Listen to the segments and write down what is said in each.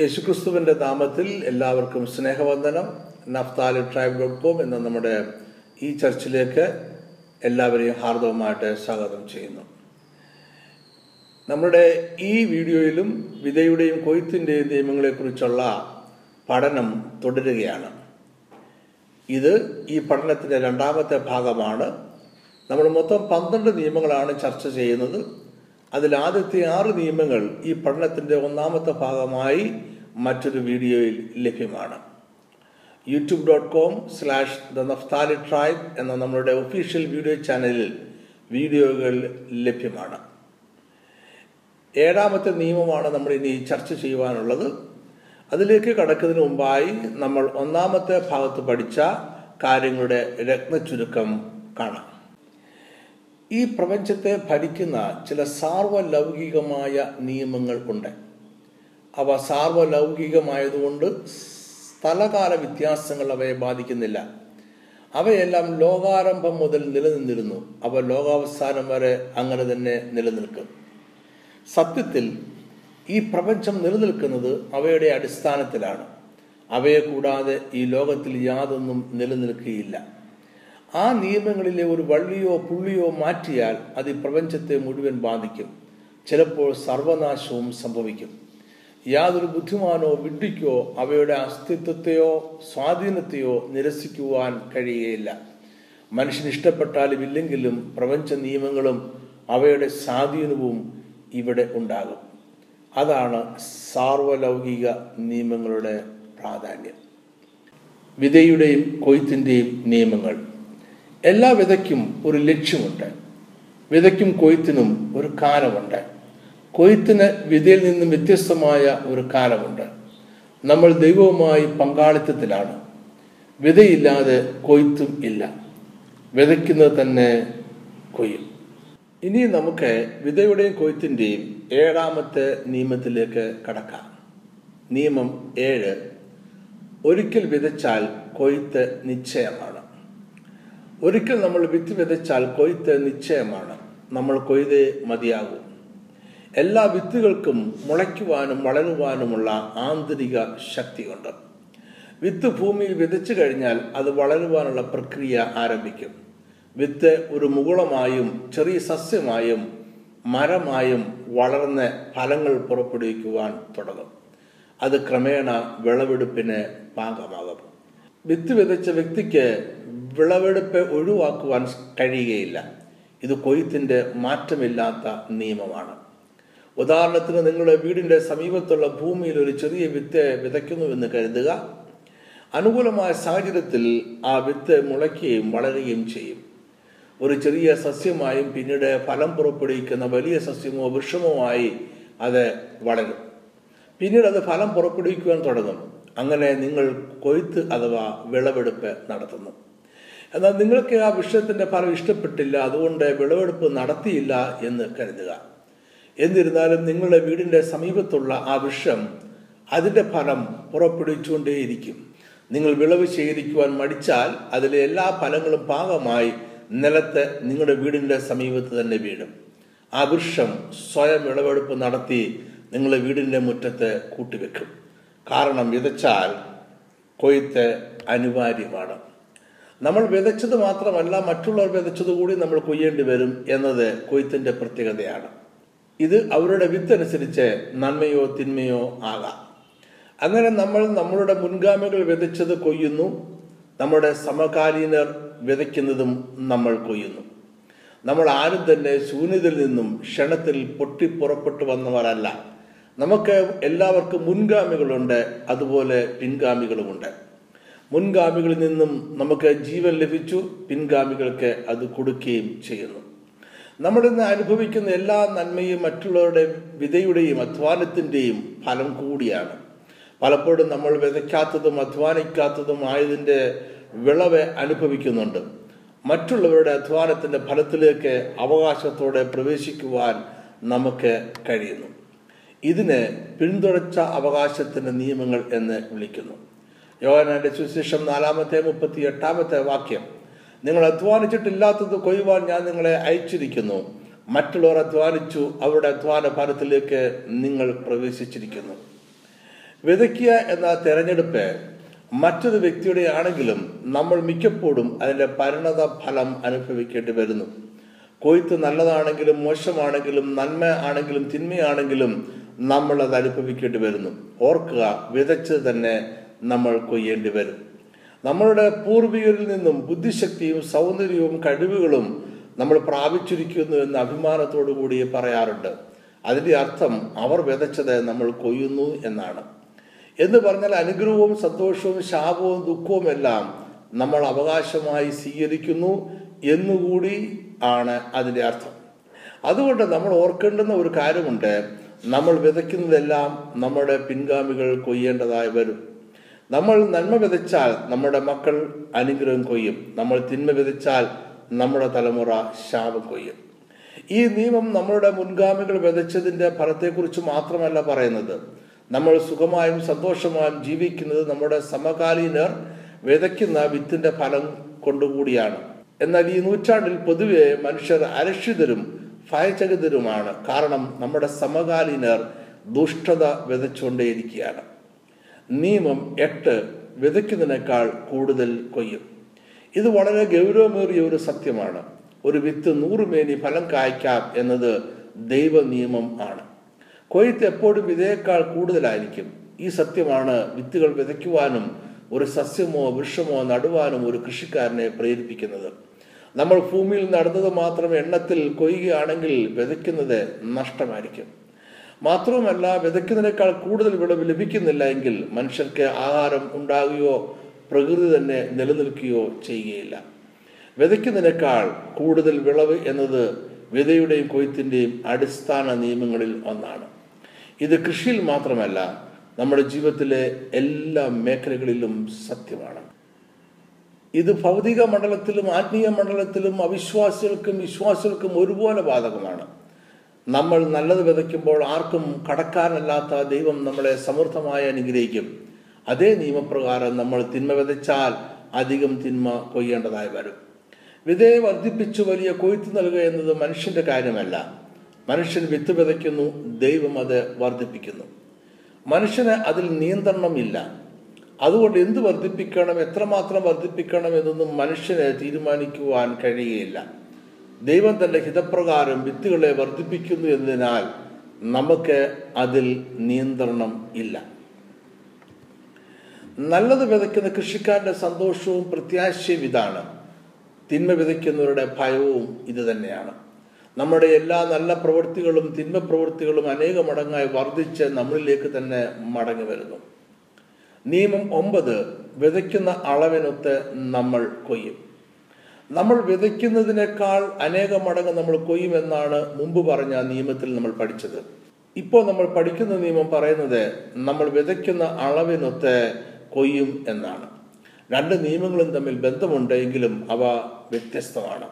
യേശുക്രിസ്തുവിന്റെ നാമത്തിൽ എല്ലാവർക്കും സ്നേഹവന്ദനം. നഫ്താലി ട്രൈബ് ഡോട്ട് കോം എന്ന നമ്മുടെ ഈ ചർച്ചിലേക്ക് എല്ലാവരെയും ഹാർദവമായിട്ട് സ്വാഗതം ചെയ്യുന്നു. നമ്മുടെ ഈ വീഡിയോയിലും വിധയുടെയും കൊയ്ത്തിന്റെയും നിയമങ്ങളെക്കുറിച്ചുള്ള പഠനം തുടരുകയാണ്. ഇത് ഈ പഠനത്തിന്റെ രണ്ടാമത്തെ ഭാഗമാണ്. നമ്മൾ മൊത്തം പന്ത്രണ്ട് നിയമങ്ങളാണ് ചർച്ച ചെയ്യുന്നത്. അതിൽ ആദ്യത്തെ ആറ് നിയമങ്ങൾ ഈ പഠനത്തിന്റെ ഒന്നാമത്തെ ഭാഗമായി മറ്റൊരു വീഡിയോയിൽ ലഭ്യമാണ്. YouTube. Dot com slash the Naftali tribe എന്ന നമ്മളുടെ ഒഫീഷ്യൽ വീഡിയോ ചാനലിൽ വീഡിയോകൾ ലഭ്യമാണ്. ഏഴാമത്തെ നിയമമാണ് നമ്മൾ ഇനി ചർച്ച ചെയ്യുവാനുള്ളത്. അതിലേക്ക് കടക്കുന്നതിന് മുമ്പായി നമ്മൾ ഒന്നാമത്തെ ഭാഗത്ത് പഠിച്ച കാര്യങ്ങളുടെ രത്നചുരുക്കം കാണാം. ഈ പ്രപഞ്ചത്തെ ഭരിക്കുന്ന ചില സാർവലൗകികമായ നിയമങ്ങൾ ഉണ്ട്. അവ സാർവലൗകികമായതുകൊണ്ട് സ്ഥലകാല വ്യത്യാസങ്ങൾ അവയെ ബാധിക്കുന്നില്ല. അവയെല്ലാം ലോകാരംഭം മുതൽ നിലനിന്നിരുന്നു. അവ ലോകാവസാനം വരെ അങ്ങനെ തന്നെ നിലനിൽക്കും. സത്യത്തിൽ ഈ പ്രപഞ്ചം നിലനിൽക്കുന്നത് അവയുടെ അടിസ്ഥാനത്തിലാണ്. അവയെ കൂടാതെ ഈ ലോകത്തിൽ യാതൊന്നും നിലനിൽക്കുകയില്ല. ആ നിയമങ്ങളിലെ ഒരു വള്ളിയോ പുള്ളിയോ മാറ്റിയാൽ അത് പ്രപഞ്ചത്തെ മുഴുവൻ ബാധിക്കും. ചിലപ്പോൾ സർവനാശവും സംഭവിക്കും. യാതൊരു ബുദ്ധിമാനോ വിഡ്ഢിക്കോ അവയുടെ അസ്തിത്വത്തെയോ സ്വാധീനത്തെയോ നിരസിക്കുവാൻ കഴിയുകയില്ല. മനുഷ്യന് ഇഷ്ടപ്പെട്ടാലും ഇല്ലെങ്കിലും പ്രപഞ്ച നിയമങ്ങളും അവയുടെ സ്വാധീനവും ഇവിടെ ഉണ്ടാകും. അതാണ് സാർവലൗകിക നിയമങ്ങളുടെ പ്രാധാന്യം. വിതയുടെയും കൊയ്ത്തിന്റെയും നിയമങ്ങൾ. എല്ലാ വിതയ്ക്കും ഒരു ലക്ഷ്യമുണ്ട്. വിതയ്ക്കും കൊയ്ത്തിനും ഒരു കാലമുണ്ട്. കൊയ്ത്തിന് വിതയിൽ നിന്നും വ്യത്യസ്തമായ ഒരു കാലമുണ്ട്. നമ്മൾ ദൈവവുമായി പങ്കാളിത്തത്തിലാണ്. വിതയില്ലാതെ കൊയ്ത്തും ഇല്ല. വിതയ്ക്കുന്നത് തന്നെ കൊയ്യും. ഇനി നമുക്ക് വിതയുടെയും കൊയ്ത്തിന്റെയും ഏഴാമത്തെ നിയമത്തിലേക്ക് കടക്കാം. നിയമം ഏഴ്. ഒരിക്കൽ വിതച്ചാൽ കൊയ്ത്ത് നിശ്ചയമാണ്. ഒരിക്കൽ നമ്മൾ വിത്ത് വിതച്ചാൽ കൊയ്ത്ത് നിശ്ചയമാണ്. നമ്മൾ കൊയ്തേ മതിയാകും. എല്ലാ വിത്തുകൾക്കും മുളയ്ക്കുവാനും വളരുവാനുമുള്ള ആന്തരിക ശക്തിയുണ്ട്. വിത്ത് ഭൂമിയിൽ വിതച്ചു കഴിഞ്ഞാൽ അത് വളരുവാനുള്ള പ്രക്രിയ ആരംഭിക്കും. വിത്ത് ഒരു മുകുളമായും ചെറിയ സസ്യമായും മരമായും വളർന്ന് ഫലങ്ങൾ പുറപ്പെടുവിക്കുവാൻ തുടങ്ങും. അത് ക്രമേണ വിളവെടുപ്പിന് പാകമാകും വിത്ത് വിതച്ച വ്യക്തിക്ക് വിളവെടുപ്പ് ഒഴിവാക്കുവാൻ കഴിയുകയില്ല. ഇത് കൊയ്ത്തിന്റെ മാറ്റമില്ലാത്ത നിയമമാണ്. ഉദാഹരണത്തിന് നിങ്ങളുടെ വീടിന്റെ സമീപത്തുള്ള ഭൂമിയിൽ ഒരു ചെറിയ വിത്ത് വിതയ്ക്കുന്നുവെന്ന് കരുതുക. അനുകൂലമായ സാഹചര്യത്തിൽ ആ വിത്ത് മുളയ്ക്കുകയും വളരുകയും ചെയ്യും. ഒരു ചെറിയ സസ്യമായും പിന്നീട് ഫലം പുറപ്പെടുവിക്കുന്ന വലിയ സസ്യമോ വൃക്ഷമോ ആയി അത് വളരും. പിന്നീട് അത് ഫലം പുറപ്പെടുവിക്കുവാൻ തുടങ്ങും. അങ്ങനെ നിങ്ങൾ കൊയ്ത്ത് അഥവാ വിളവെടുപ്പ് നടത്തുന്നു. എന്നാൽ നിങ്ങൾക്ക് ആ വിഷയത്തിന്റെ ഫലം ഇഷ്ടപ്പെട്ടില്ല അതുകൊണ്ട് വിളവെടുപ്പ് നടത്തിയില്ല എന്ന് കരുതുക. എന്നിരുന്നാലും നിങ്ങളുടെ വീടിന്റെ സമീപത്തുള്ള ആ വൃക്ഷം അതിന്റെ ഫലം പുറപ്പെടുവിച്ചുകൊണ്ടേയിരിക്കും. നിങ്ങൾ വിളവ് ശേഖരിക്കുവാൻ മടിച്ചാൽ അതിലെ എല്ലാ ഫലങ്ങളും പാകമായി നിലത്ത് നിങ്ങളുടെ വീടിന്റെ സമീപത്ത് തന്നെ വീഴും. ആ വൃക്ഷം സ്വയം വിളവെടുപ്പ് നടത്തി നിങ്ങളുടെ വീടിന്റെ മുറ്റത്ത് കൂട്ടിവെക്കും. കാരണം വിതച്ചാൽ കൊയ്ത്ത് അനിവാര്യമാണ്. നമ്മൾ വിതച്ചത് മാത്രമല്ല മറ്റുള്ളവർ വിതച്ചത് കൂടി നമ്മൾ കൊയ്യേണ്ടി വരും എന്നത് കൊയ്ത്തിന്റെ പ്രത്യേകതയാണ്. ഇത് അവരുടെ വിത്തനുസരിച്ച് നന്മയോ തിന്മയോ ആകാം. അങ്ങനെ നമ്മൾ നമ്മളുടെ മുൻഗാമികൾ വിതച്ചത് കൊയ്യുന്നു നമ്മുടെ സമകാലീനർ വിതയ്ക്കുന്നതും നമ്മൾ കൊയ്യുന്നു. നമ്മൾ ആരും തന്നെ ശൂന്യതയിൽ നിന്നും ക്ഷണത്തിൽ പൊട്ടിപ്പുറപ്പെട്ടു വന്നവരല്ല. നമുക്ക് എല്ലാവർക്കും മുൻഗാമികളുണ്ട് അതുപോലെ പിൻഗാമികളുമുണ്ട്. മുൻഗാമികളിൽ നിന്നും നമുക്ക് ജീവൻ ലഭിച്ചു പിൻഗാമികൾക്ക് അത് കൊടുക്കുകയും ചെയ്യുന്നു. നമ്മൾ ഇന്ന് അനുഭവിക്കുന്ന എല്ലാ നന്മയും മറ്റുള്ളവരുടെ വിതയുടെയും അധ്വാനത്തിന്റെയും ഫലം കൂടിയാണ്. പലപ്പോഴും നമ്മൾ വിതയ്ക്കാത്തതും അധ്വാനിക്കാത്തതും ആയതിന്റെ വിളവ് അനുഭവിക്കുന്നുണ്ട്. മറ്റുള്ളവരുടെ അധ്വാനത്തിന്റെ ഫലത്തിലേക്ക് അവകാശത്തോടെ പ്രവേശിക്കുവാൻ നമുക്ക് കഴിയുന്നു. ഇതിനെ പിന്തുടച്ച അവകാശത്തിന്റെ നിയമങ്ങൾ എന്ന് വിളിക്കുന്നു. യോഹനാന്റെ സുശേഷം നാലാമത്തെ മുപ്പത്തി എട്ടാമത്തെ വാക്യം. നിങ്ങൾ അധ്വാനിച്ചിട്ടില്ലാത്തത് കൊയ്യുവാൻ ഞാൻ നിങ്ങളെ അയച്ചിരിക്കുന്നു. മറ്റുള്ളവർ അധ്വാനിച്ചു അവരുടെ അധ്വാന ഫലത്തിലേക്ക് നിങ്ങൾ പ്രവേശിച്ചിരിക്കുന്നു. വിതയ്ക്കുക എന്ന തെരഞ്ഞെടുപ്പ് മറ്റൊരു വ്യക്തിയുടെ ആണെങ്കിലും നമ്മൾ മിക്കപ്പോഴും അതിന്റെ പരിണത ഫലം അനുഭവിക്കേണ്ടി വരുന്നു. കൊയ്ത്ത് നല്ലതാണെങ്കിലും മോശമാണെങ്കിലും നന്മ ആണെങ്കിലും തിന്മയാണെങ്കിലും നമ്മൾ അത് അനുഭവിക്കേണ്ടി വരുന്നു. ഓർക്കുക വിതച്ചത് തന്നെ നമ്മൾ കൊയ്യേണ്ടി വരും. നമ്മളുടെ പൂർവികരിൽ നിന്നും ബുദ്ധിശക്തിയും സൗന്ദര്യവും കഴിവുകളും നമ്മൾ പ്രാപിച്ചിരിക്കുന്നു എന്ന് അഭിമാനത്തോടു കൂടി പറയാറുണ്ട്. അതിന്റെ അർത്ഥം അവർ വിതച്ചത് നമ്മൾ കൊയ്യുന്നു എന്നാണ്. എന്ന് പറഞ്ഞാൽ അനുഗ്രഹവും സന്തോഷവും ശാപവും ദുഃഖവും എല്ലാം നമ്മൾ അവകാശമായി സ്വീകരിക്കുന്നു എന്നുകൂടി ആണ് അതിന്റെ അർത്ഥം. അതുകൊണ്ട് നമ്മൾ ഓർക്കേണ്ടുന്ന ഒരു കാര്യമുണ്ട്. നമ്മൾ വിതയ്ക്കുന്നതെല്ലാം നമ്മുടെ പിൻഗാമികൾ കൊയ്യേണ്ടതായി വരും. നമ്മൾ നന്മ വിതച്ചാൽ നമ്മുടെ മക്കൾ അനുഗ്രഹം കൊയ്യും. നമ്മൾ തിന്മ വിതച്ചാൽ നമ്മുടെ തലമുറ ശാപം കൊയ്യും. ഈ നിയമം നമ്മളുടെ മുൻഗാമികൾ വിതച്ചതിന്റെ ഫലത്തെക്കുറിച്ച് മാത്രമല്ല പറയുന്നത്. നമ്മൾ സുഖമായും സന്തോഷമായും ജീവിക്കുന്നത് നമ്മുടെ സമകാലീനർ വിതയ്ക്കുന്ന വിത്തിന്റെ ഫലം കൊണ്ടുകൂടിയാണ്. എന്നാൽ ഈ നൂറ്റാണ്ടിൽ പൊതുവെ മനുഷ്യർ അരക്ഷിതരും ഭയചകിതരുമാണ്. കാരണം നമ്മുടെ സമകാലീനർ ദുഷ്ടത വിതച്ചുകൊണ്ടേയിരിക്കുകയാണ്. നിയമം എട്ട് വിതയ്ക്കുന്നതിനേക്കാൾ കൂടുതൽ കൊയ്യും. ഇത് വളരെ ഗൗരവമേറിയ ഒരു സത്യമാണ്. ഒരു വിത്ത് നൂറുമേനി ഫലം കായ്ക്കാം എന്നത് ദൈവ നിയമം ആണ്. കൊയ്ത്ത് എപ്പോഴും വിതയേക്കാൾ കൂടുതലായിരിക്കും. ഈ സത്യമാണ് വിത്തുകൾ വിതയ്ക്കുവാനും ഒരു സസ്യമോ വൃക്ഷമോ നടുവാനും ഒരു കൃഷിക്കാരനെ പ്രേരിപ്പിക്കുന്നത്. നമ്മൾ ഭൂമിയിൽ നടന്നത് മാത്രം എണ്ണത്തിൽ കൊയ്യുകയാണെങ്കിൽ വിതയ്ക്കുന്നത് നഷ്ടമായിരിക്കും. മാത്രവുമല്ല വിതയ്ക്കുന്നതിനേക്കാൾ കൂടുതൽ വിളവ് ലഭിക്കുന്നില്ല എങ്കിൽ മനുഷ്യർക്ക് ആഹാരം ഉണ്ടാകുകയോ പ്രകൃതി തന്നെ നിലനിൽക്കുകയോ ചെയ്യുകയില്ല. വിതയ്ക്കുന്നതിനേക്കാൾ കൂടുതൽ വിളവ് എന്നത് വിതയുടെയും കൊയ്ത്തിന്റെയും അടിസ്ഥാന നിയമങ്ങളിൽ ഒന്നാണ്. ഇത് കൃഷിയിൽ മാത്രമല്ല നമ്മുടെ ജീവിതത്തിലെ എല്ലാ മേഖലകളിലും സത്യമാണ്. ഇത് ഭൗതിക മണ്ഡലത്തിലും ആത്മീയ മണ്ഡലത്തിലും അവിശ്വാസികൾക്കും വിശ്വാസികൾക്കും ഒരുപോലെ ബാധകമാണ്. നമ്മൾ നല്ലത് വിതയ്ക്കുമ്പോൾ ആർക്കും കടക്കാരനല്ലാത്ത ദൈവം നമ്മളെ സമൃദ്ധമായി അനുഗ്രഹിക്കും. അതേ നിയമപ്രകാരം നമ്മൾ തിന്മ വിതച്ചാൽ അധികം തിന്മ കൊയ്യേണ്ടതായി വരും. വിധയെ വർദ്ധിപ്പിച്ചു വലിയ കൊയ്ത്ത് നൽകുക എന്നത് മനുഷ്യന്റെ കാര്യമല്ല. മനുഷ്യൻ വിത്ത് വിതയ്ക്കുന്നു ദൈവം അത് വർദ്ധിപ്പിക്കുന്നു. മനുഷ്യന് അതിൽ നിയന്ത്രണമില്ല. അതുകൊണ്ട് എന്ത് വർദ്ധിപ്പിക്കണം എത്രമാത്രം വർദ്ധിപ്പിക്കണം എന്നൊന്നും മനുഷ്യന് തീരുമാനിക്കുവാൻ കഴിയുകയില്ല ദൈവം തന്റെ ഹിതപ്രകാരം വിത്തുകളെ വർദ്ധിപ്പിക്കുന്നു എന്നതിനാൽ നമുക്ക് അതിൽ നിയന്ത്രണം ഇല്ല. നല്ലത് വിതയ്ക്കുന്ന കൃഷിക്കാരന്റെ സന്തോഷവും പ്രത്യാശയും ഇതാണ്. തിന്മ വിതയ്ക്കുന്നവരുടെ ഭയവും ഇത് തന്നെയാണ്. നമ്മുടെ എല്ലാ നല്ല പ്രവൃത്തികളും തിന്മ പ്രവൃത്തികളും അനേക മടങ്ങായി വർദ്ധിച്ച് നമ്മളിലേക്ക് തന്നെ മടങ്ങി വരുന്നു. നിയമം ഒമ്പത് വിതയ്ക്കുന്ന അളവിനൊത്ത് നമ്മൾ കൊയ്യും. നമ്മൾ വിതയ്ക്കുന്നതിനേക്കാൾ അനേക മടങ്ങ് നമ്മൾ കൊയ്യുമെന്നാണ് മുമ്പ് പറഞ്ഞ നിയമത്തിൽ നമ്മൾ പഠിച്ചത്. ഇപ്പോൾ നമ്മൾ പഠിക്കുന്ന നിയമം പറയുന്നത് നമ്മൾ വിതയ്ക്കുന്ന അളവിനൊത്ത് കൊയ്യും എന്നാണ്. രണ്ട് നിയമങ്ങളും തമ്മിൽ ബന്ധമുണ്ട് എങ്കിലും അവ വ്യത്യസ്തമാണ്.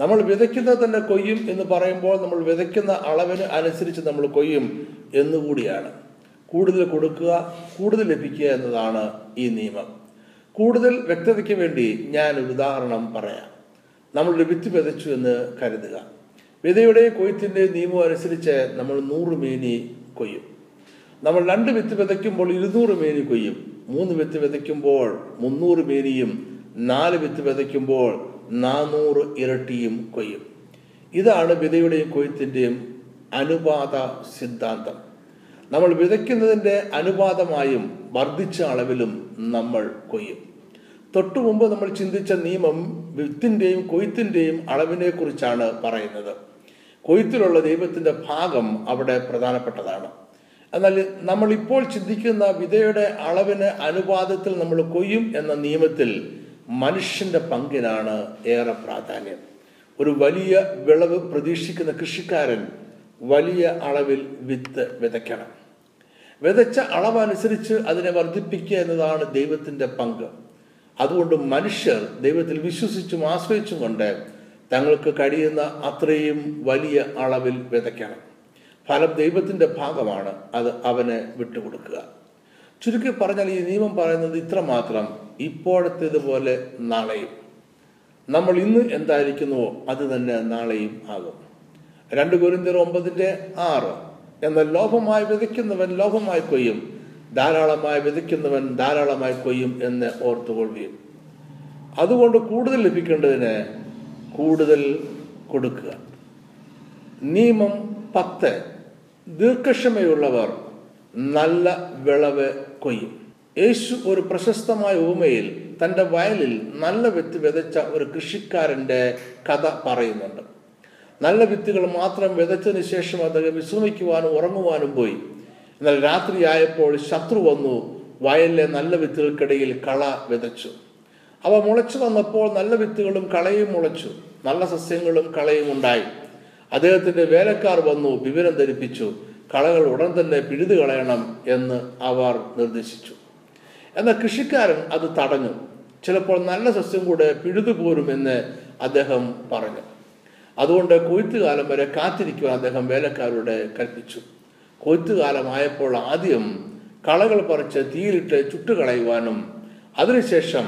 നമ്മൾ വിതയ്ക്കുന്നത് തന്നെ കൊയ്യും എന്ന് പറയുമ്പോൾ നമ്മൾ വിതയ്ക്കുന്ന അളവിന് അനുസരിച്ച് നമ്മൾ കൊയ്യും എന്നുകൂടിയാണ്. കൂടുതൽ കൊടുക്കുക കൂടുതൽ ലഭിക്കുക എന്നതാണ് ഈ നിയമം. കൂടുതൽ വ്യക്തതയ്ക്ക് വേണ്ടി ഞാൻ ഒരു ഉദാഹരണം പറയാം. നമ്മൾ വിത്ത് വിതച്ചു എന്ന് കരുതുക. വിതയുടെ കൊയ്ത്തിന്റെ നിയമം അനുസരിച്ച് നമ്മൾ നൂറ് മേനി കൊയ്യും. നമ്മൾ രണ്ട് വിത്ത് വിതയ്ക്കുമ്പോൾ ഇരുന്നൂറ് മേനി കൊയ്യും. മൂന്ന് വിത്ത് വിതയ്ക്കുമ്പോൾ മുന്നൂറ് മേനിയും നാല് വിത്ത് വിതയ്ക്കുമ്പോൾ നാനൂറ് ഇരട്ടിയും കൊയ്യും. ഇതാണ് വിതയുടെയും കൊയ്ത്തിന്റെയും അനുപാത സിദ്ധാന്തം. നമ്മൾ വിതയ്ക്കുന്നതിന്റെ അനുപാതമായും വർദ്ധിച്ച അളവിലും നമ്മൾ കൊയ്യും. തൊട്ടു മുമ്പ് നമ്മൾ ചിന്തിച്ച നിയമം വിത്തിന്റെയും കൊയ്ത്തിന്റെയും അളവിനെ കുറിച്ചാണ് പറയുന്നത്. കൊയ്ത്തിലുള്ള ദൈവത്തിന്റെ ഭാഗം അവിടെ പ്രധാനപ്പെട്ടതാണ്. എന്നാൽ നമ്മളിപ്പോൾ ചിന്തിക്കുന്ന വിധയുടെ അളവിന് അനുപാതത്തിൽ നമ്മൾ കൊയ്യും എന്ന നിയമത്തിൽ മനുഷ്യന്റെ പങ്കിനാണ് ഏറെ പ്രാധാന്യം. ഒരു വലിയ വിളവ് പ്രതീക്ഷിക്കുന്ന കൃഷിക്കാരൻ വലിയ അളവിൽ വിത്ത് വിതയ്ക്കണം. വിതച്ച അളവനുസരിച്ച് അതിനെ വർദ്ധിപ്പിക്കുക എന്നതാണ് ദൈവത്തിന്റെ പങ്ക്. അതുകൊണ്ട് മനുഷ്യർ ദൈവത്തിൽ വിശ്വസിച്ചും ആശ്രയിച്ചും കൊണ്ട് തങ്ങൾക്ക് കഴിയുന്ന അത്രയും വലിയ അളവിൽ വിതയ്ക്കണം. ഫലം ദൈവത്തിന്റെ ഭാഗമാണ്. അത് അവന് വിട്ടുകൊടുക്കുക. ചുരുക്കി പറഞ്ഞാൽ ഈ നിയമം പറയുന്നത് ഇത്രമാത്രം ഇപ്പോഴത്തേതുപോലെ നാളെയും. നമ്മൾ ഇന്ന് എന്തായിരിക്കുന്നുവോ അത് തന്നെ നാളെയും ആകും. രണ്ട് കുരിന്തിർ ഒമ്പതിന്റെ ആറ്. എന്നാൽ ലോഭമായി വിതയ്ക്കുന്നവൻ ലോഭമായി കൊയ്യും. ധാരാളമായി വിതയ്ക്കുന്നവൻ ധാരാളമായി കൊയ്യും എന്ന് ഓർത്തുകൊള്ളുകയും അതുകൊണ്ട് കൂടുതൽ ലഭിക്കേണ്ടതിന് കൂടുതൽ കൊടുക്കുക. നിയമം പത്ത്. ദീർഘക്ഷമയുള്ളവർ നല്ല വിളവ് കൊയ്യും. യേശു ഒരു പ്രശസ്തമായ ഉപമയിൽ തന്റെ വയലിൽ നല്ല വിത്ത് വിതച്ച ഒരു കൃഷിക്കാരന്റെ കഥ പറയുന്നുണ്ട്. നല്ല വിത്തുകൾ മാത്രം വിതച്ചതിന് ശേഷം അദ്ദേഹം വിശ്രമിക്കുവാനും ഉറങ്ങുവാനും പോയി. എന്നാൽ രാത്രിയായപ്പോൾ ശത്രു വന്നു വയലിലെ നല്ല വിത്തുകൾക്കിടയിൽ കള വിതച്ചു. അവ മുളച്ചു വന്നപ്പോൾ നല്ല വിത്തുകളും കളയും മുളച്ചു നല്ല സസ്യങ്ങളും കളയും ഉണ്ടായി. അദ്ദേഹത്തിന്റെ വേലക്കാർ വന്നു വിവരം ധരിപ്പിച്ചു കളകൾ ഉടൻ തന്നെ പിഴുതു കളയണം എന്ന് അവർ നിർദ്ദേശിച്ചു. എന്നാൽ കൃഷിക്കാരൻ അത് തടഞ്ഞു. ചിലപ്പോൾ നല്ല സസ്യം കൂടെ പിഴുതു പോരുമെന്ന് അദ്ദേഹം പറഞ്ഞു. അതുകൊണ്ട് കൊയ്ത്തുകാലം വരെ കാത്തിരിക്കുവാൻ അദ്ദേഹം വേലക്കാരോട് കൽപ്പിച്ചു. കൊയ്ത്തുകാലമായപ്പോൾ ആദ്യം കളകൾ പറിച്ച് തീയിലിട്ട് ചുട്ടുകളയുവാനും അതിനുശേഷം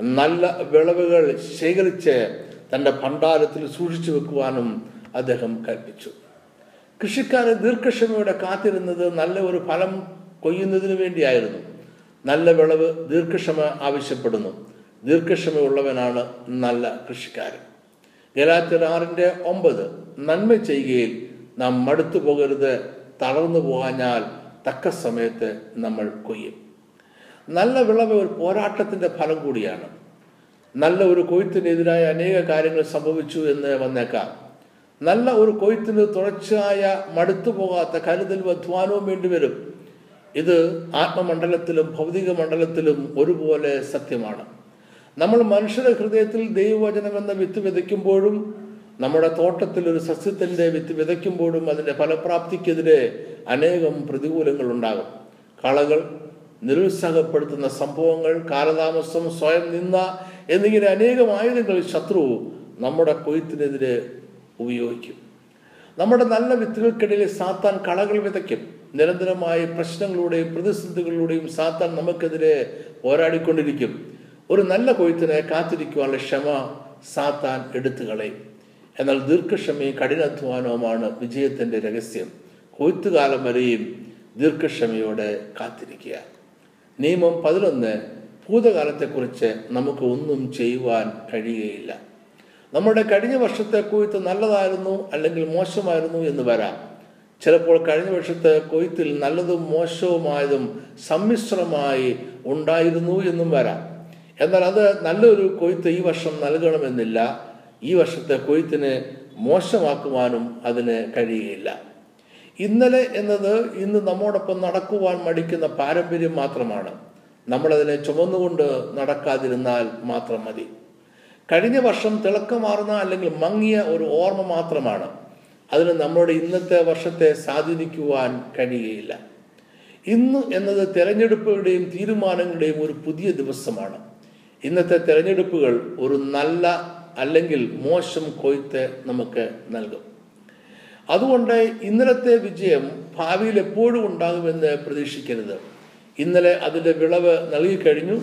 നല്ല വിളവുകൾ ശേഖരിച്ച് തന്റെ ഭണ്ഡാരത്തിൽ സൂക്ഷിച്ചു വെക്കുവാനും അദ്ദേഹം കൽപ്പിച്ചു. കൃഷിക്കാരൻ ദീർഘക്ഷമയോടെ കാത്തിരുന്നത് നല്ല ഒരു ഫലം കൊയ്യുന്നതിന് വേണ്ടിയായിരുന്നു. നല്ല വിളവ് ദീർഘക്ഷമ ആവശ്യപ്പെടുന്നു. ദീർഘക്ഷമയുള്ളവനാണ് നല്ല കൃഷിക്കാരൻ. ഗലാത്യർ ആറിന്റെ ഒമ്പത് നന്മ ചെയ്യുകയിൽ നാം മടുത്തു പോകരുത് തളർന്നു പോകാഞ്ഞാൽ തക്ക സമയത്ത് നമ്മൾ കൊയ്യും. നല്ല വിളവ് ഒരു പോരാട്ടത്തിന്റെ ഫലം കൂടിയാണ്. നല്ല ഒരു കൊയ്ത്തിനെതിരായ അനേക കാര്യങ്ങൾ സംഭവിച്ചു എന്ന് വന്നേക്കാം. നല്ല ഒരു കൊയ്ത്തിന് തുടർച്ചയായ മടുത്തു പോകാത്ത കരുതലും അധ്വാനവും വേണ്ടിവരും ഇത് ആത്മമണ്ഡലത്തിലും ഭൗതിക മണ്ഡലത്തിലും ഒരുപോലെ സത്യമാണ്. നമ്മൾ മനുഷ്യരുടെ ഹൃദയത്തിൽ ദൈവവചനം എന്ന വിത്ത് വിതയ്ക്കുമ്പോഴും നമ്മുടെ തോട്ടത്തിൽ ഒരു സസ്യത്തിന്റെ വിത്ത് വിതയ്ക്കുമ്പോഴും അതിന്റെ ഫലപ്രാപ്തിക്കെതിരെ അനേകം പ്രതികൂലങ്ങൾ ഉണ്ടാകും. കളകൾ നിരുത്സാഹപ്പെടുത്തുന്ന സംഭവങ്ങൾ കാലതാമസം സ്വയം നിന്ന എന്നിങ്ങനെ അനേകം ആയുധങ്ങൾ ശത്രു നമ്മുടെ കൊയ്ത്തിനെതിരെ ഉപയോഗിക്കും. നമ്മുടെ നല്ല വിത്തുകൾക്കിടയിൽ സാത്താൻ കളകൾ വിതയ്ക്കും. നിരന്തരമായ പ്രശ്നങ്ങളുടെയും പ്രതിസന്ധികളിലൂടെയും സാത്താൻ നമുക്കെതിരെ പോരാടിക്കൊണ്ടിരിക്കും. ഒരു നല്ല കൊയ്ത്തിനെ കാത്തിരിക്കുവാനുള്ള ക്ഷമ സാത്താൻ എടുത്തു കളയും എന്നാൽ ദീർഘക്ഷമയും കഠിനാധ്വാനവുമാണ് വിജയത്തിന്റെ രഹസ്യം. കൊയ്ത്തുകാലം വരെയും ദീർഘക്ഷമയോടെ കാത്തിരിക്കുക. നിയമം പതിനൊന്ന് ഭൂതകാലത്തെക്കുറിച്ച് നമുക്ക് ഒന്നും ചെയ്യുവാൻ കഴിയുകയില്ല. നമ്മുടെ കഴിഞ്ഞ വർഷത്തെ കൊയ്ത്ത് നല്ലതായിരുന്നു അല്ലെങ്കിൽ മോശമായിരുന്നു എന്ന് വരാം. ചിലപ്പോൾ കഴിഞ്ഞ വർഷത്തെ കൊയ്ത്തിൽ നല്ലതും മോശവുമായതും സമ്മിശ്രമായി ഉണ്ടായിരുന്നു എന്നും വരാം. എന്നാൽ അത് നല്ലൊരു കൊയ്ത്ത് ഈ വർഷം നൽകണമെന്നില്ല. ഈ വർഷത്തെ കൊയ്ത്തിനെ മോശമാക്കുവാനും അതിന് കഴിയുകയില്ല. ഇന്നലെ എന്നത് ഇന്ന് നമ്മോടൊപ്പം നടക്കുവാൻ മടിക്കുന്ന പാരമ്പര്യം മാത്രമാണ്. നമ്മളതിനെ ചുമന്നുകൊണ്ട് നടക്കാതിരുന്നാൽ മാത്രം മതി. കഴിഞ്ഞ വർഷം തിളക്കമാർന്ന അല്ലെങ്കിൽ മങ്ങിയ ഒരു ഓർമ്മ മാത്രമാണ്. അതിന് നമ്മുടെ ഇന്നത്തെ വർഷത്തെ സ്വാധീനിക്കുവാൻ കഴിയുകയില്ല. ഇന്ന് എന്നത് തിരഞ്ഞെടുപ്പുകളുടെയും തീരുമാനങ്ങളുടെയും ഒരു പുതിയ ദിവസമാണ്. ഇന്നത്തെ തിരഞ്ഞെടുപ്പുകൾ ഒരു നല്ല അല്ലെങ്കിൽ മോശം കൊയ്ത്ത് നമുക്ക് നൽകും. അതുകൊണ്ട് ഇന്നലത്തെ വിജയം ഭാവിയിൽ എപ്പോഴും ഉണ്ടാകുമെന്ന് പ്രതീക്ഷിക്കരുത്. ഇന്നലെ അതിന്റെ വിളവ് നൽകിക്കഴിഞ്ഞു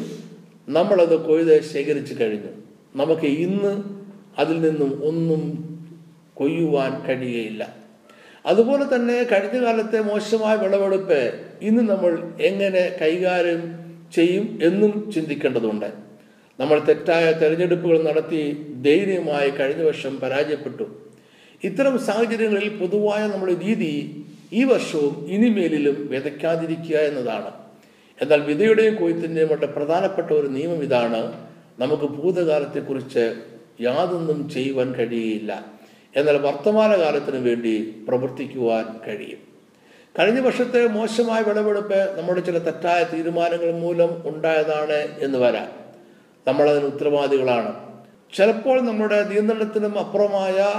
നമ്മളത് കൊയ്ത് ശേഖരിച്ചു കഴിഞ്ഞു. നമുക്ക് ഇന്ന് അതിൽ നിന്നും ഒന്നും കൊയ്യുവാൻ കഴിയുകയില്ല. അതുപോലെ തന്നെ കഴിഞ്ഞ കാലത്തെ മോശമായ വിളവെടുപ്പ് ഇന്ന് നമ്മൾ എങ്ങനെ കൈകാര്യം ചെയ്യും എന്നും ചിന്തിക്കേണ്ടതുണ്ട്. നമ്മൾ തെറ്റായ തെരഞ്ഞെടുപ്പുകൾ നടത്തി ധൈര്യമായി കഴിഞ്ഞ വർഷം പരാജയപ്പെട്ടു. ഇത്തരം സാഹചര്യങ്ങളിൽ പൊതുവായ നമ്മുടെ രീതി ഈ വർഷവും ഇനിമേലിലും വിതയ്ക്കാതിരിക്കുക എന്നതാണ്. എന്നാൽ വിതയുടെയും കൊയ്ത്തിന്റെയും വളരെ പ്രധാനപ്പെട്ട ഒരു നിയമം ഇതാണ്. നമുക്ക് ഭൂതകാലത്തെക്കുറിച്ച് യാതൊന്നും ചെയ്യുവാൻ കഴിയുകയില്ല. എന്നാൽ വർത്തമാനകാലത്തിനു വേണ്ടി പ്രവർത്തിക്കുവാൻ കഴിയും. കഴിഞ്ഞ വർഷത്തെ മോശമായ വിളവെടുപ്പ് നമ്മുടെ ചില തെറ്റായ തീരുമാനങ്ങൾ മൂലം ഉണ്ടായതാണ് എന്ന് വരാം. നമ്മളതിന് ഉത്തരവാദികളാണ്. ചിലപ്പോൾ നമ്മുടെ നിയന്ത്രണത്തിനും അപ്പുറമായ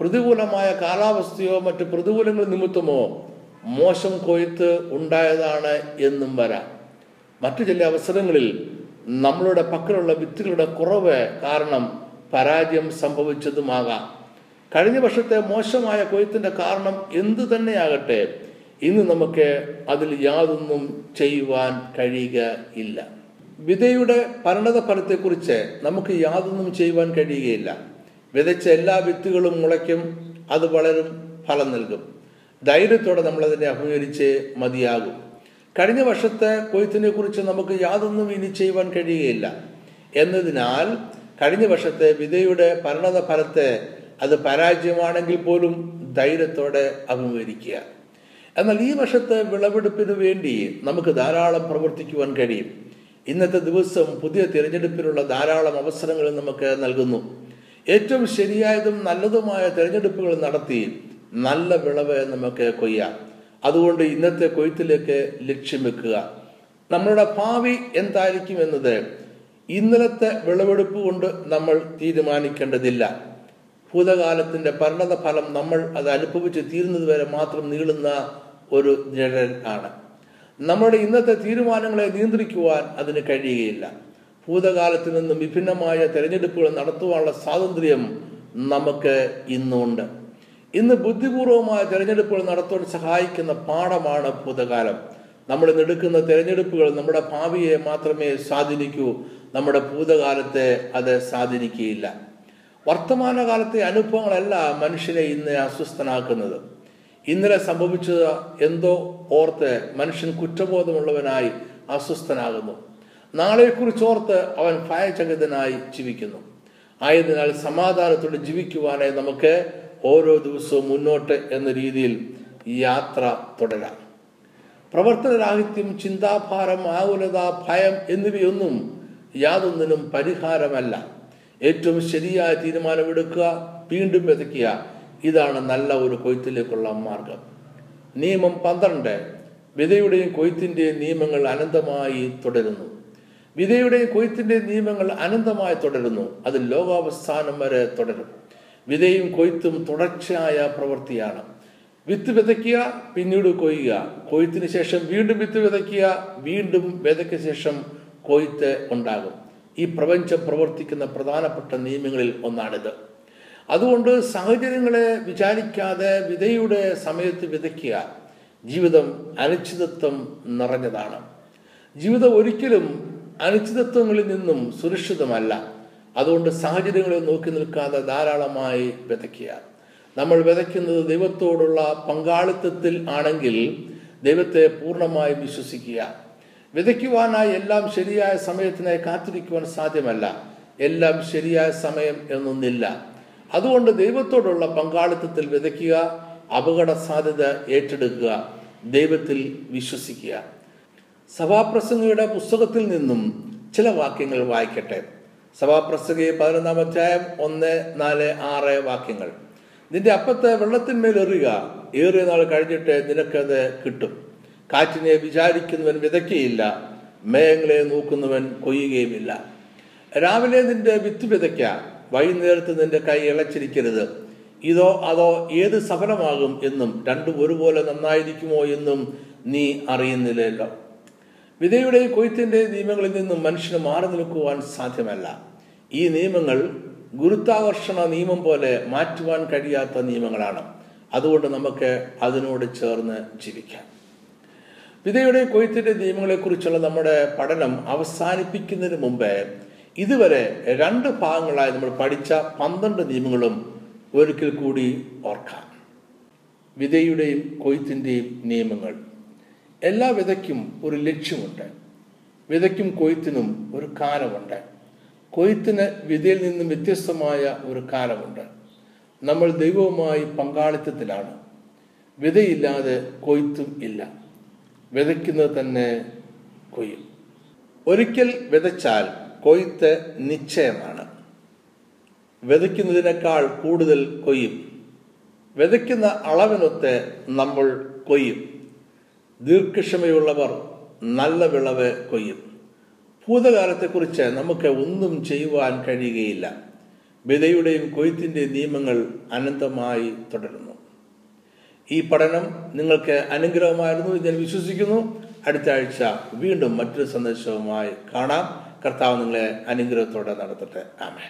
പ്രതികൂലമായ കാലാവസ്ഥയോ മറ്റ് പ്രതികൂലങ്ങൾ നിമിത്തമോ മോശം കൊയ്ത്ത് ഉണ്ടായതാണ് എന്നും വരാം. മറ്റു ചില അവസരങ്ങളിൽ നമ്മളുടെ പക്കലുള്ള വിത്തുകളുടെ കുറവ് കാരണം പരാജയം സംഭവിച്ചതുമാകാം. കഴിഞ്ഞ വർഷത്തെ മോശമായ കൊയ്ത്തിന്റെ കാരണം എന്തു തന്നെയാകട്ടെ ഇന്ന് നമുക്ക് അതിൽ യാതൊന്നും ചെയ്യുവാൻ കഴിയുക ഇല്ല. വിതയുടെ പരിണത ഫലത്തെക്കുറിച്ച് നമുക്ക് യാതൊന്നും ചെയ്യുവാൻ കഴിയുകയില്ല. വിതച്ച എല്ലാ വിത്തുകളും മുളയ്ക്കും അത് വളരും ഫലം നൽകും. ധൈര്യത്തോടെ നമ്മളതിനെ അഭിമുഖീകരിച്ച് മതിയാകും. കഴിഞ്ഞ വർഷത്തെ കൊയ്ത്തിനെ കുറിച്ച് നമുക്ക് യാതൊന്നും ഇനി ചെയ്യുവാൻ കഴിയുകയില്ല. എന്നതിനാൽ കഴിഞ്ഞ വർഷത്തെ വിധയുടെ പരിണത ഫലത്തെ അത് പരാജയമാണെങ്കിൽ പോലും ധൈര്യത്തോടെ അഭിമുഖീകരിക്കുക. എന്നാൽ ഈ വർഷത്തെ വിളവെടുപ്പിന് വേണ്ടി നമുക്ക് ധാരാളം പ്രവർത്തിക്കുവാൻ കഴിയും. ഇന്നത്തെ ദിവസം പുതിയ തിരഞ്ഞെടുപ്പിനുള്ള ധാരാളം അവസരങ്ങൾ നമുക്ക് നൽകുന്നു. ഏറ്റവും ശരിയായതും നല്ലതുമായ തിരഞ്ഞെടുപ്പുകൾ നടത്തി നല്ല വിളവ് നമുക്ക് കൊയ്യാം. അതുകൊണ്ട് ഇന്നത്തെ കൊയ്ത്തിലേക്ക് ലക്ഷ്യം വെക്കുക. നമ്മളുടെ ഭാവി എന്തായിരിക്കും എന്നത് ഇന്നലത്തെ വിളവെടുപ്പ് കൊണ്ട് നമ്മൾ തീരുമാനിക്കേണ്ടതില്ല. ഭൂതകാലത്തിന്റെ പരിണത ഫലം നമ്മൾ അത് അനുഭവിച്ച് തീരുന്നത് വരെ മാത്രം നീളുന്ന ഒരു നിഴൽ ആണ്. നമ്മുടെ ഇന്നത്തെ തീരുമാനങ്ങളെ നിയന്ത്രിക്കുവാൻ അതിന് കഴിയുകയില്ല. ഭൂതകാലത്തിൽ നിന്നും വിഭിന്നമായ തെരഞ്ഞെടുപ്പുകൾ നടത്തുവാനുള്ള സ്വാതന്ത്ര്യം നമുക്ക് ഇന്നുണ്ട്. ഇന്ന് ബുദ്ധിപൂർവമായ തെരഞ്ഞെടുപ്പുകൾ നടത്തുവാൻ സഹായിക്കുന്ന പാഠമാണ് ഭൂതകാലം. നമ്മൾ നെടുക്കുന്ന തെരഞ്ഞെടുപ്പുകൾ നമ്മുടെ ഭാവിയെ മാത്രമേ സ്വാധീനിക്കൂ. നമ്മുടെ ഭൂതകാലത്തെ അത് സ്വാധീനിക്കുകയില്ല. വർത്തമാനകാലത്തെ അനുഭവങ്ങളല്ല മനുഷ്യനെ ഇന്ന് അസ്വസ്ഥനാക്കുന്നത്. ഇന്നലെ സംഭവിച്ചത് എന്തോ ഓർത്ത് മനുഷ്യൻ കുറ്റബോധമുള്ളവനായി അസ്വസ്ഥനാകുന്നു. നാളെക്കുറിച്ച് ഓർത്ത് അവൻ ഭയചകിതനായി ജീവിക്കുന്നു. ആയതിനാൽ സമാധാനത്തോടെ ജീവിക്കുവാനായി നമുക്ക് ഓരോ ദിവസവും മുന്നോട്ട് എന്ന രീതിയിൽ യാത്ര തുടരാം. പ്രവർത്തനരാഹിത്യം ചിന്താഭാരം ആകുലത ഭയം എന്നിവയൊന്നും യാതൊന്നിനും പരിഹാരമല്ല. ഏറ്റവും ശരിയായ തീരുമാനമെടുക്കുക വീണ്ടും വിതയ്ക്കുക ഇതാണ് നല്ല ഒരു കൊയ്ത്തിലേക്കുള്ള മാർഗം. നിയമം പന്ത്രണ്ട്. വിതയുടെയും കൊയ്ത്തിന്റെയും നിയമങ്ങൾ അനന്തമായി തുടരുന്നു. വിതയുടെയും കൊയ്ത്തിന്റെയും നിയമങ്ങൾ അനന്തമായി തുടരുന്നു. അത് ലോകാവസാനം വരെ തുടരും. വിതയും കൊയ്ത്തും തുടർച്ചയായ പ്രവൃത്തിയാണ്. വിത്ത് വിതയ്ക്കുക പിന്നീട് കൊയ്യുക. കൊയ്ത്തിന് ശേഷം വീണ്ടും വിത്ത് വിതയ്ക്കുക വീണ്ടും വിതയ്ക്ക് ശേഷം കൊയ്ത്ത് ഉണ്ടാകും. ഈ പ്രപഞ്ചം പ്രവർത്തിക്കുന്ന പ്രധാനപ്പെട്ട നിയമങ്ങളിൽ ഒന്നാണിത്. അതുകൊണ്ട് സാഹചര്യങ്ങളെ വിചാരിക്കാതെ വിതയുടെ സമയത്ത് വിതയ്ക്കുക ജീവിതം അനിശ്ചിതത്വം നിറഞ്ഞതാണ്. ജീവിതം ഒരിക്കലും അനിശ്ചിതത്വങ്ങളിൽ നിന്നും സുരക്ഷിതമല്ല. അതുകൊണ്ട് സാഹചര്യങ്ങളെ നോക്കി നിൽക്കാതെ ധാരാളമായി വിതയ്ക്കുക. നമ്മൾ വിതയ്ക്കുന്നത് ദൈവത്തോടുള്ള പങ്കാളിത്തത്തിൽ ആണെങ്കിൽ ദൈവത്തെ പൂർണമായി വിശ്വസിക്കുക. വിതയ്ക്കുവാനായി എല്ലാം ശരിയായ സമയത്തിനായി കാത്തിരിക്കുവാൻ സാധ്യമല്ല. എല്ലാം ശരിയായ സമയം എന്നൊന്നില്ല. അതുകൊണ്ട് ദൈവത്തോടുള്ള പങ്കാളിത്തത്തിൽ വിതയ്ക്കുക അപകട സാധ്യത ഏറ്റെടുക്കുക ദൈവത്തിൽ വിശ്വസിക്കുക. സഭാപ്രസംഗയുടെ പുസ്തകത്തിൽ നിന്നും ചില വാക്യങ്ങൾ വായിക്കട്ടെ. സഭാപ്രസംഗി പതിനൊന്നാം അധ്യായം ഒന്ന് നാല് ആറ് വാക്യങ്ങൾ. നിന്റെ അപ്പത്തെ വെള്ളത്തിന്മേൽ എറിയുക. ഏറിയ നാൾ കഴിഞ്ഞിട്ട് നിനക്കത് കിട്ടും. കാറ്റിനെ വിചാരിക്കുന്നവൻ വിതയ്ക്കുകയില്ല മേഘങ്ങളെ നോക്കുന്നവൻ കൊയ്യുകയുമില്ല. രാവിലെ നിന്റെ വിത്ത് വിതയ്ക്ക. വൈകുന്നേരത്ത് നിന്റെ കൈ ഇളച്ചിരിക്കരുത്. ഇതോ അതോ ഏത് സഫലമാകും എന്നും രണ്ടും ഒരുപോലെ നന്നായിരിക്കുമോ എന്നും നീ അറിയുന്നില്ലല്ലോ. വിധയുടെയും കൊയ്ത്തിന്റെ നിയമങ്ങളിൽ നിന്നും മനുഷ്യന് മാറി നിൽക്കുവാൻ സാധ്യമല്ല. ഈ നിയമങ്ങൾ ഗുരുത്വാകർഷണ നിയമം പോലെ മാറ്റുവാൻ കഴിയാത്ത നിയമങ്ങളാണ്. അതുകൊണ്ട് നമുക്ക് അതിനോട് ചേർന്ന് ജീവിക്കാം. വിധയുടെ കൊയ്ത്തിന്റെ നിയമങ്ങളെക്കുറിച്ചുള്ള നമ്മുടെ പഠനം അവസാനിപ്പിക്കുന്നതിന് മുമ്പ് ഇതുവരെ രണ്ട് ഭാഗങ്ങളായി നമ്മൾ പഠിച്ച പന്ത്രണ്ട് നിയമങ്ങളും ഒരിക്കൽ കൂടി ഓർക്കാം. വിധയുടെയും കൊയ്ത്തിന്റെയും നിയമങ്ങൾ. എല്ലാ വിതയ്ക്കും ഒരു ലക്ഷ്യമുണ്ട്. വിതയ്ക്കും കൊയ്ത്തിനും ഒരു കാലമുണ്ട്. കൊയ്ത്തിന് വിധയിൽ നിന്നും വ്യത്യസ്തമായ ഒരു കാലമുണ്ട്. നമ്മൾ ദൈവവുമായി പങ്കാളിത്തത്തിലാണ്. വിതയില്ലാതെ കൊയ്ത്തും ഇല്ല. വിതയ്ക്കുന്നത് തന്നെ കൊയ്യും. ഒരിക്കൽ വിതച്ചാൽ കൊയ്ത്ത് നിശ്ചയമാണ്. വിതയ്ക്കുന്നതിനേക്കാൾ കൂടുതൽ കൊയ്യും. വിതയ്ക്കുന്ന അളവിനൊത്ത് നമ്മൾ കൊയ്യും. ദീർഘക്ഷമയുള്ളവർ നല്ല വിളവ് കൊയ്യും. ഭൂതകാലത്തെക്കുറിച്ച് നമുക്ക് ഒന്നും ചെയ്യുവാൻ കഴിയുകയില്ല. വിതയുടെയും കൊയ്ത്തിന്റെ നിയമങ്ങൾ അനന്തമായി തുടരുന്നു. ഈ പഠനം നിങ്ങൾക്ക് അനുഗ്രഹമായിരുന്നു ഞാൻ വിശ്വസിക്കുന്നു. അടുത്ത ആഴ്ച വീണ്ടും മറ്റൊരു സന്ദേശവുമായി കാണാം. കർത്താവ് നിങ്ങളെ അനുഗ്രഹത്തോടെ നടത്തട്ടെ. ആമേ